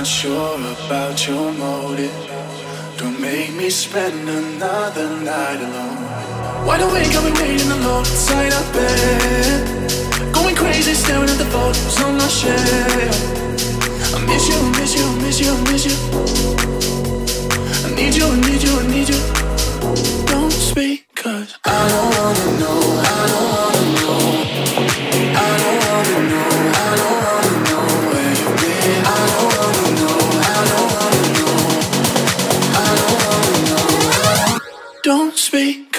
not sure about your motive. Don't make me spend another night alone. Wide awake, and wait in waiting alone side of bed. Going crazy, staring at the photos on my shelf. I miss you, miss you, miss you, miss you. I need you, I need you, I need you. Don't speak, cause I don't wanna know, I don't wanna me?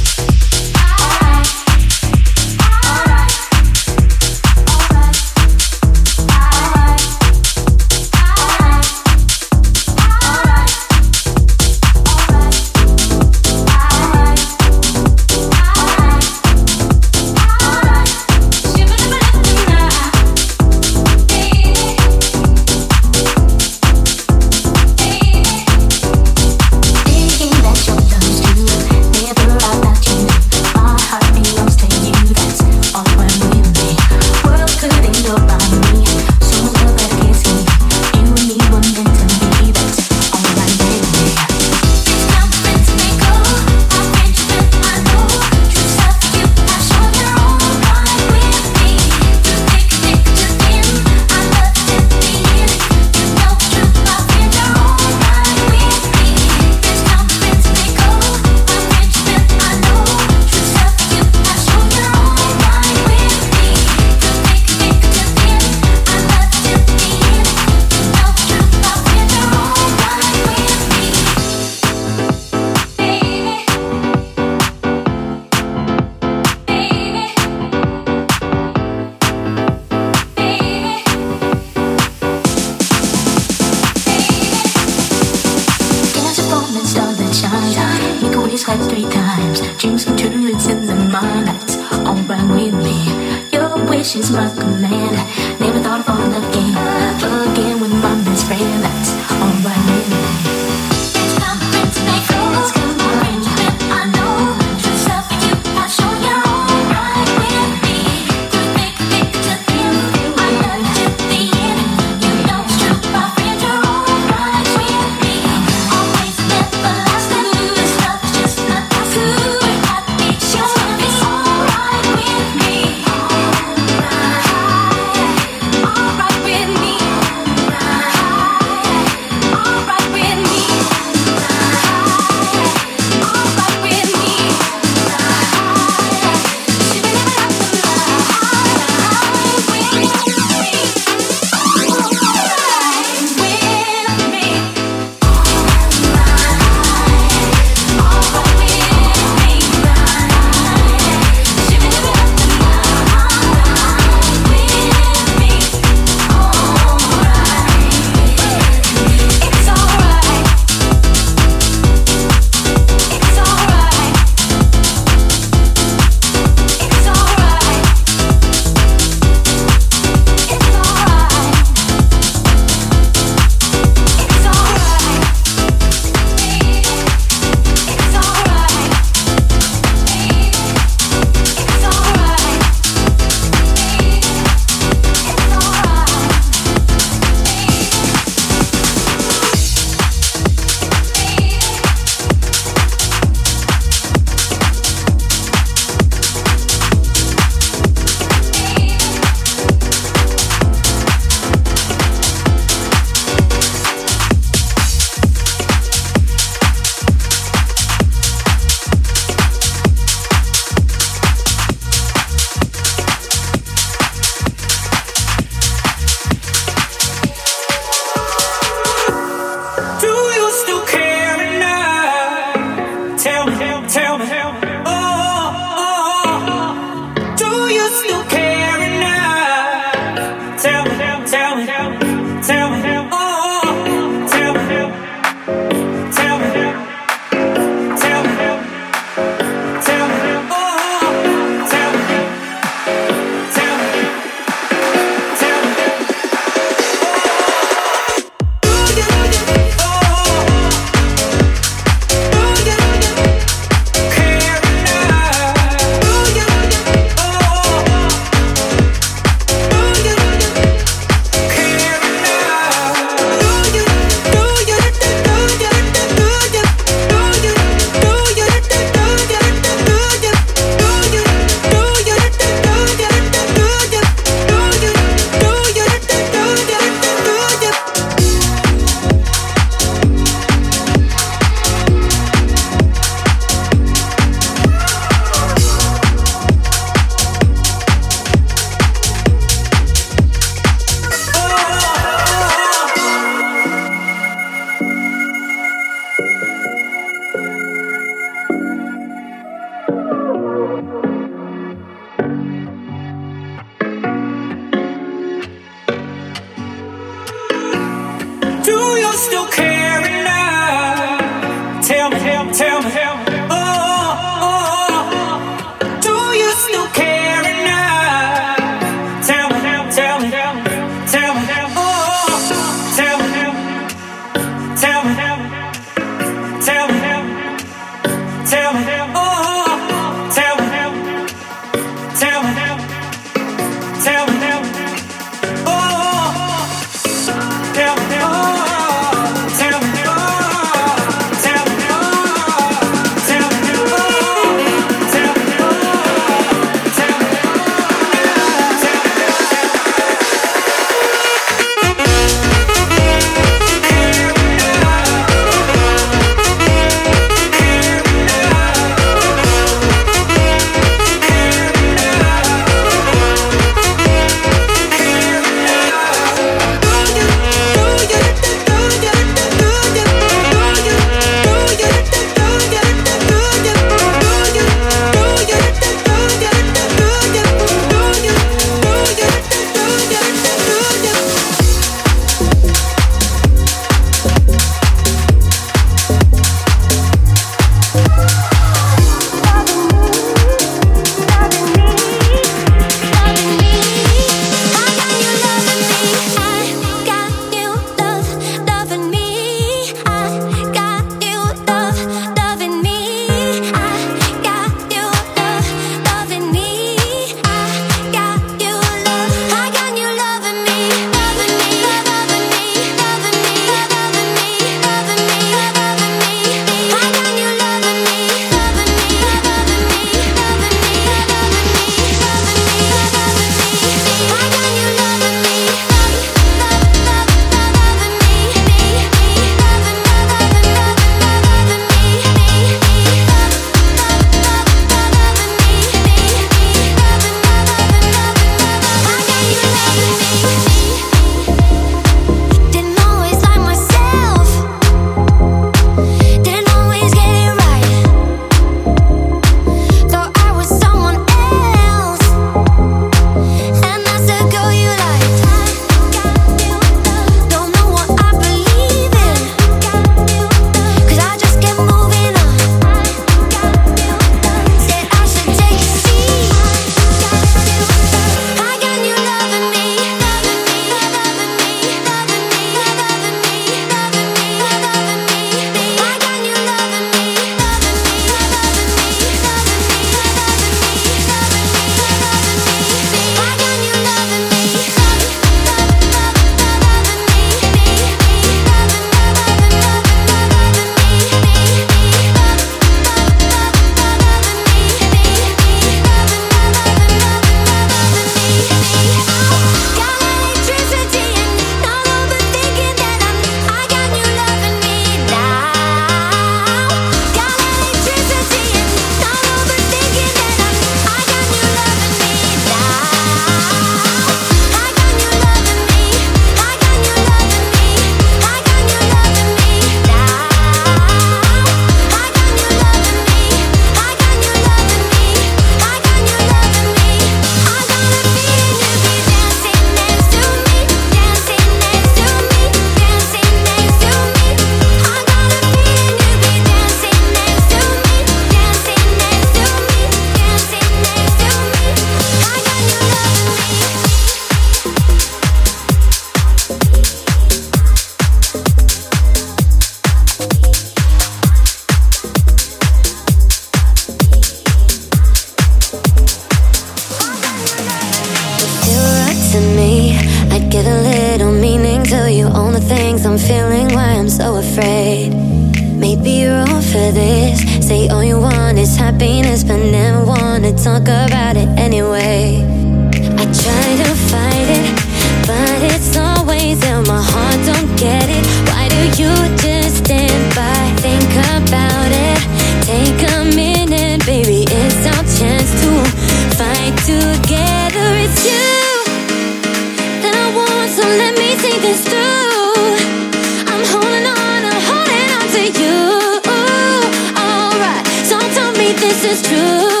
Is true.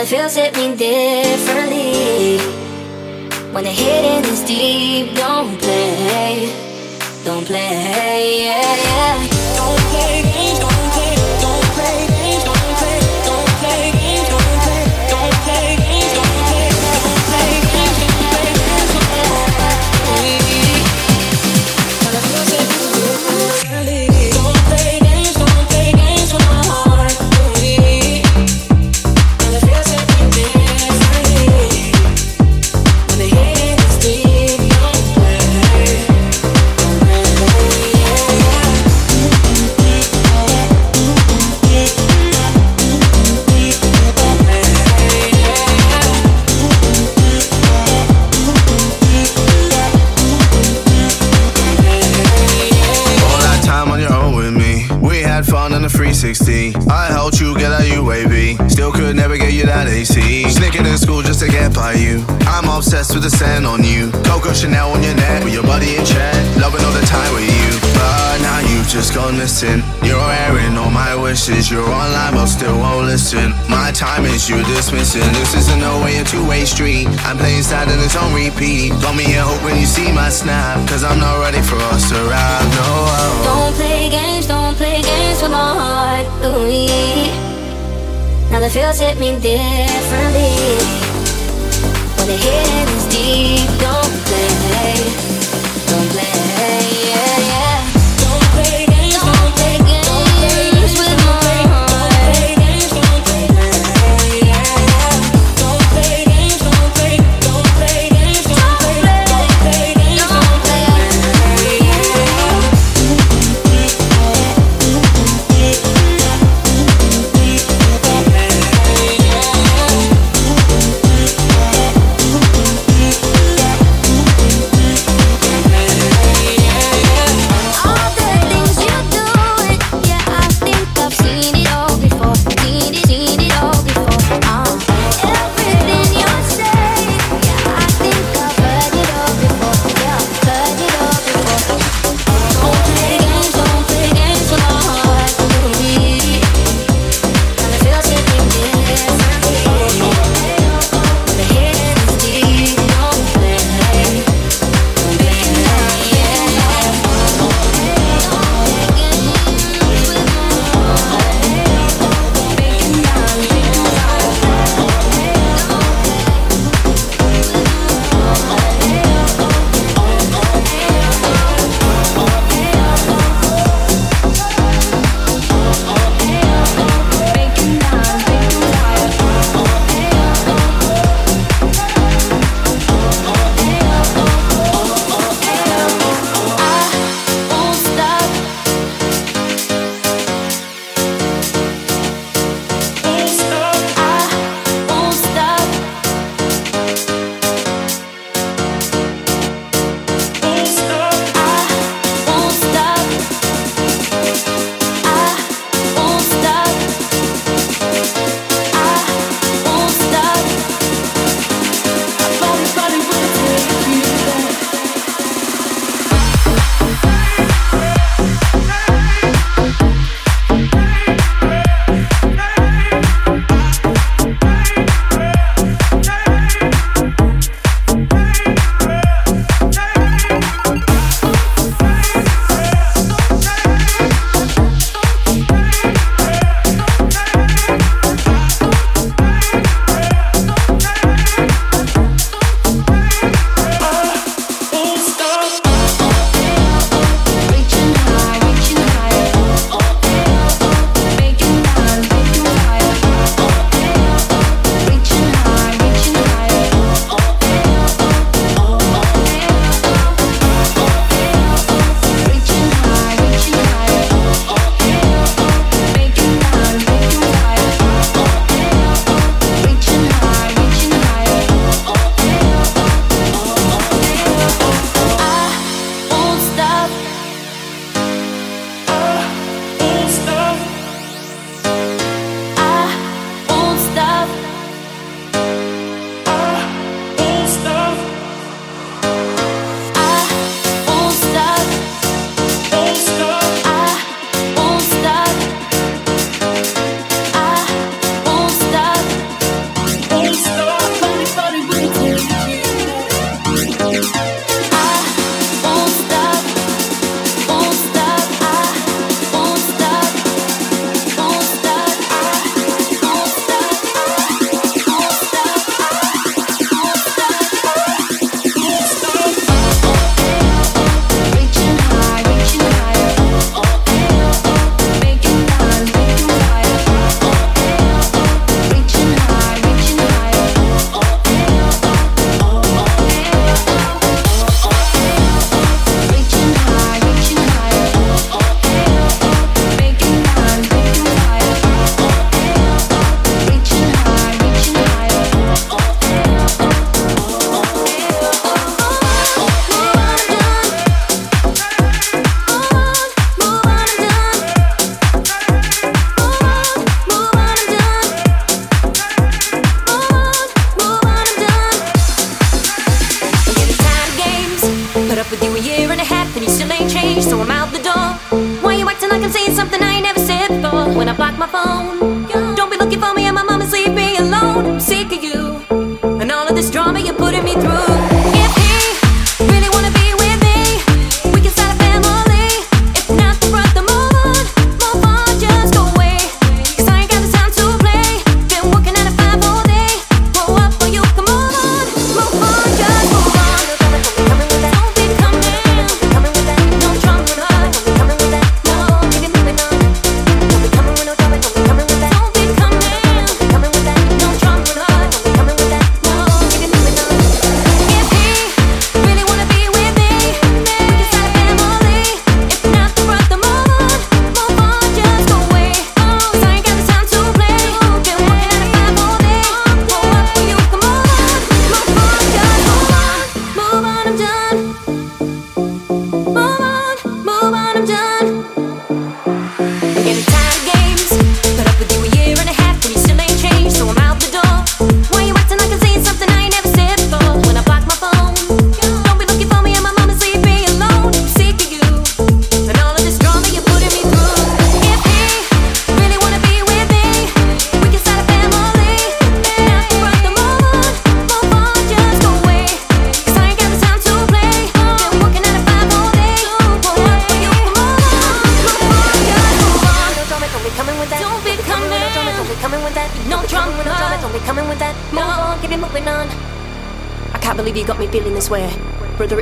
Now the feels hit me differently. When the hidden is deep, don't play, don't play, yeah, yeah. Still could never get you that AC. Sneaking in school just to get by you. I'm obsessed with the scent on you. Coco Chanel on your neck with your body in check. Loving all the time with you. But now you've just gone missing. You're airing all my wishes. You're online but still won't listen. My time is you dismissing. This isn't no way a two-way street. I'm playing sad and it's on repeat. Got me here hoping you see my snap. Cause I'm not ready for us to ride. No. Don't play games, don't play games with my heart. Ooh, yeah. Now the feels hit me differently. When the hidden is deep,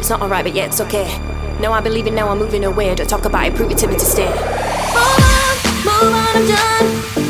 it's not alright, but yeah, it's okay. No, I believe it now, I'm moving away. Don't talk about it, prove it to me to stay. Move on, move on, I'm done.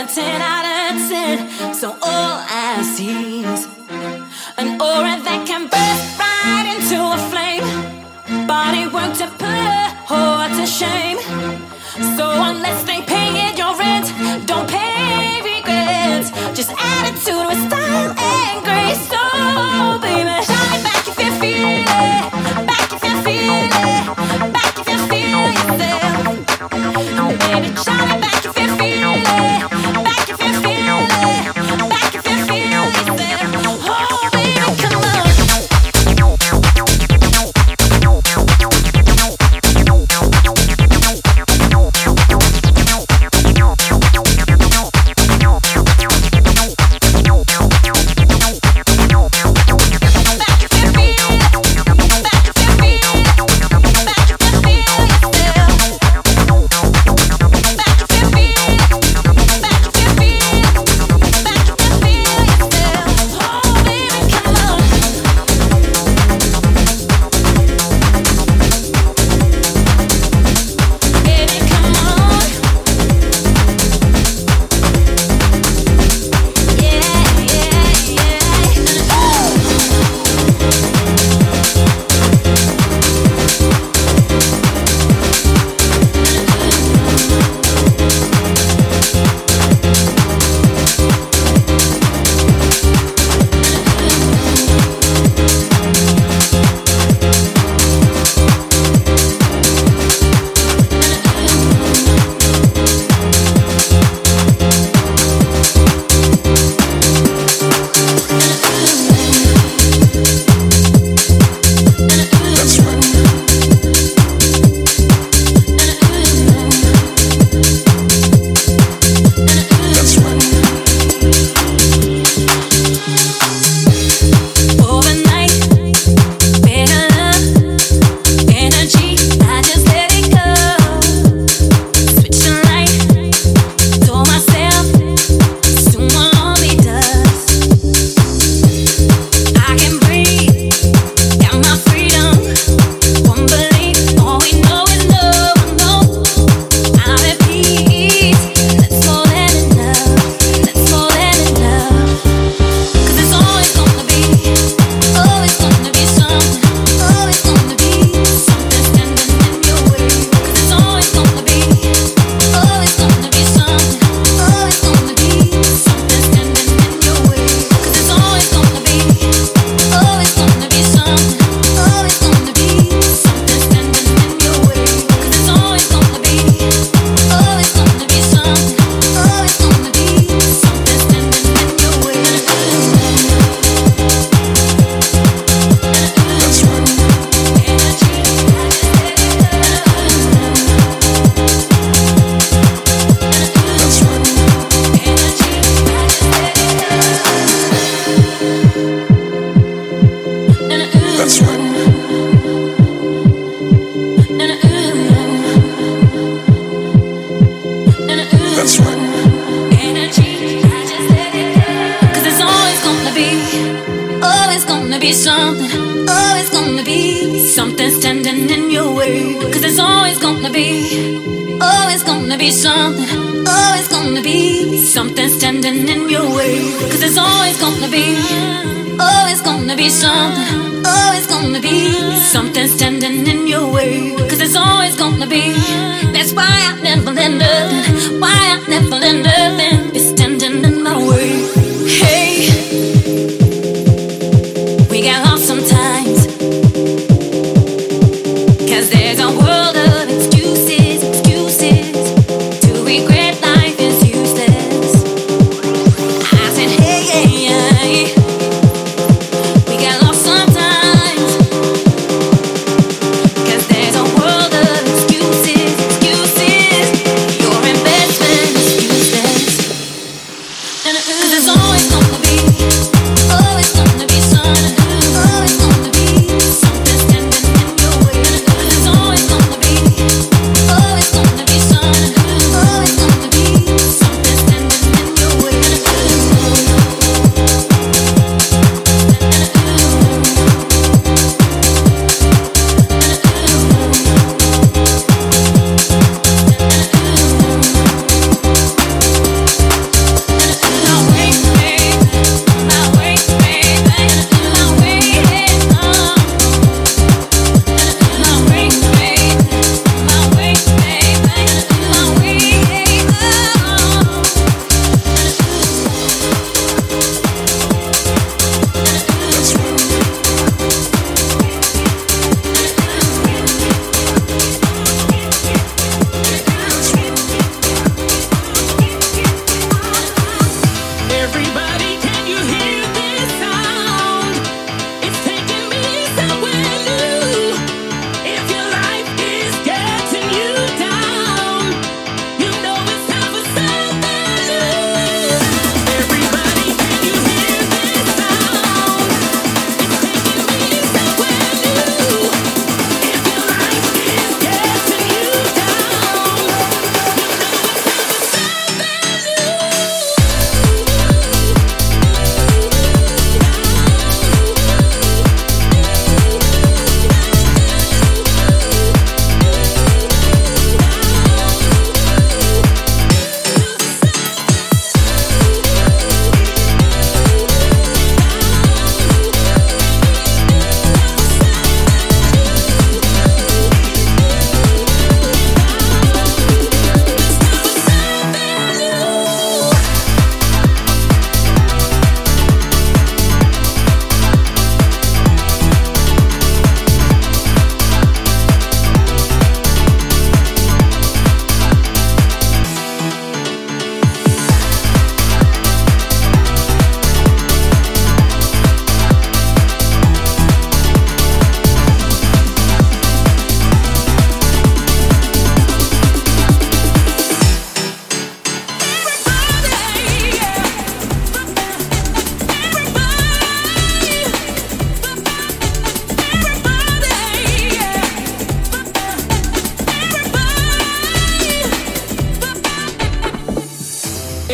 a 10 out of 10. So all I see is an aura that can burst right into a flame. Body work to put a whore to shame. So unless they pay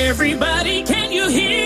Everybody, can you hear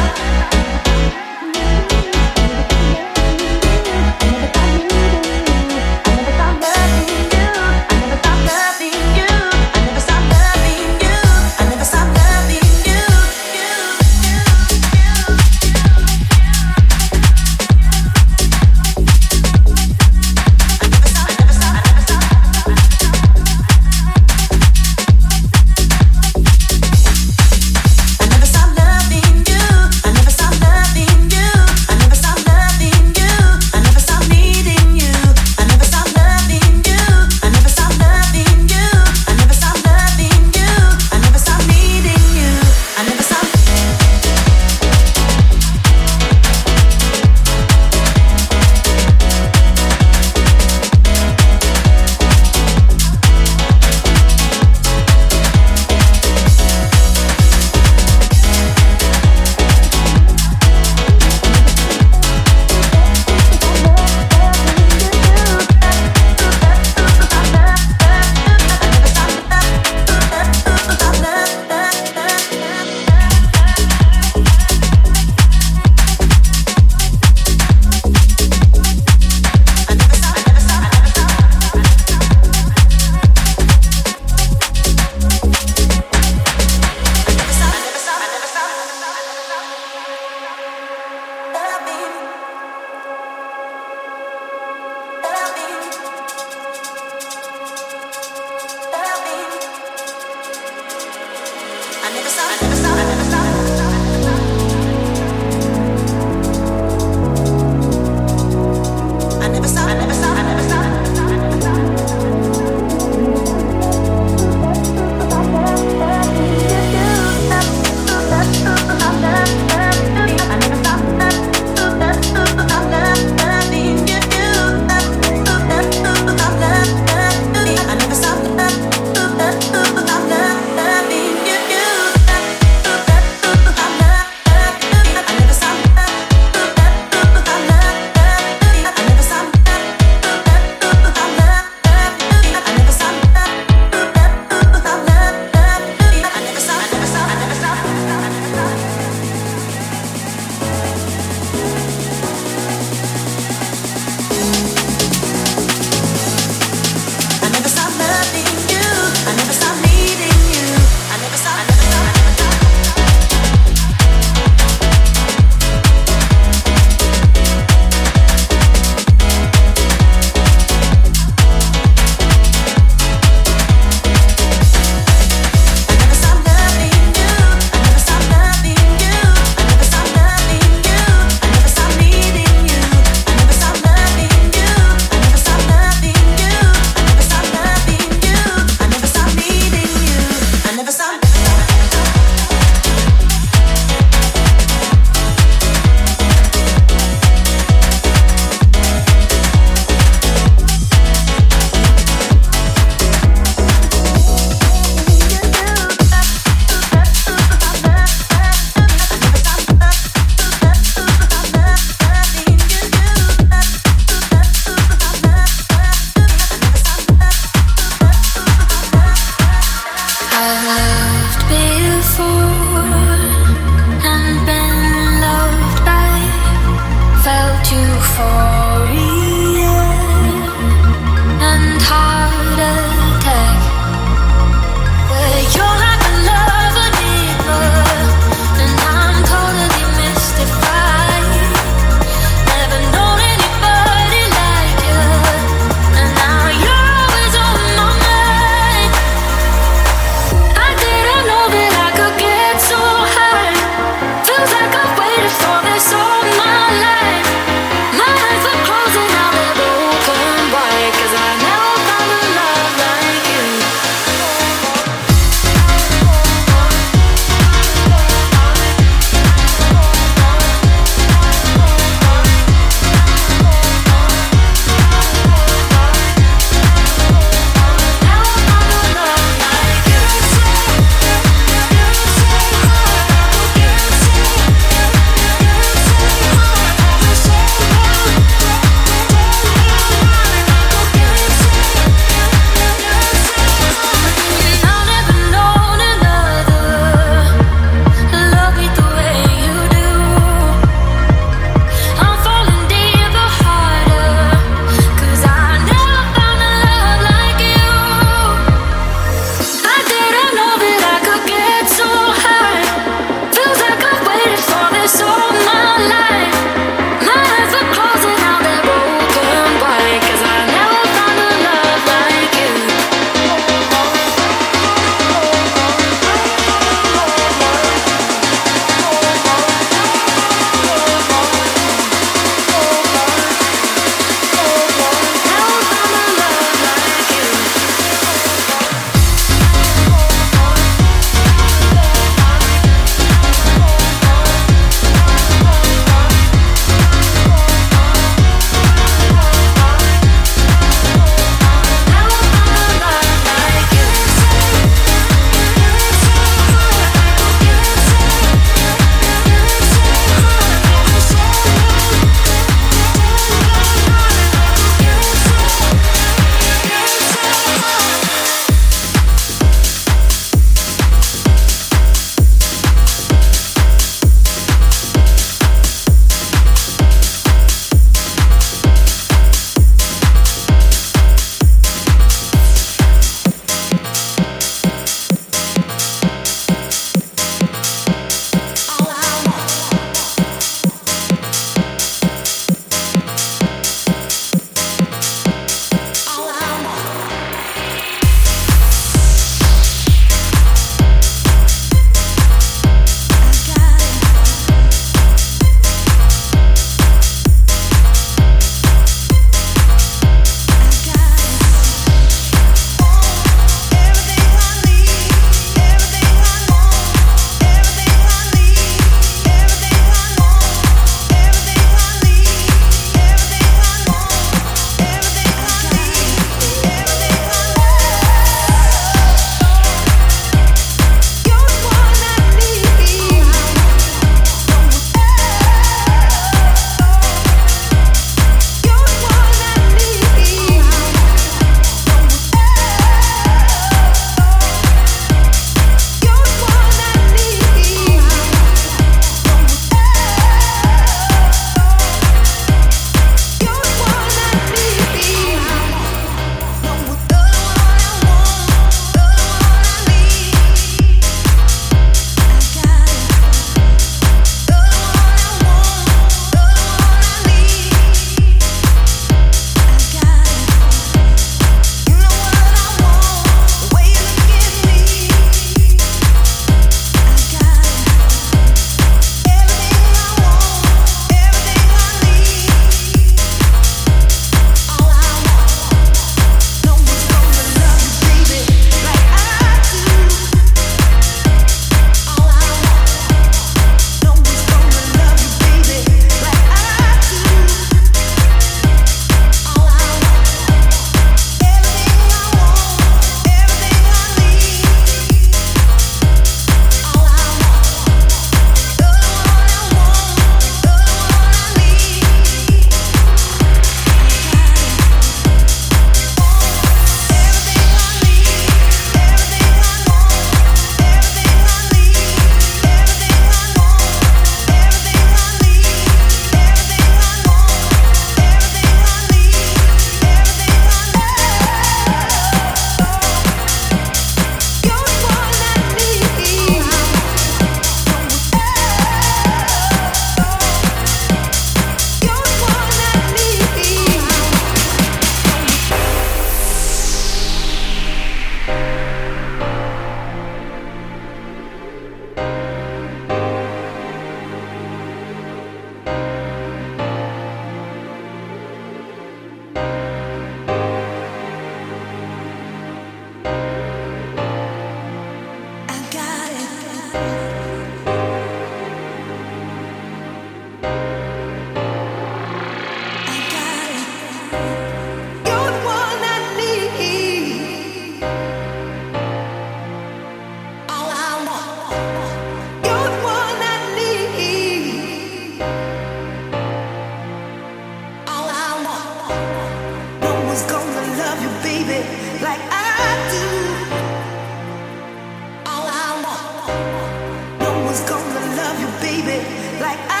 like I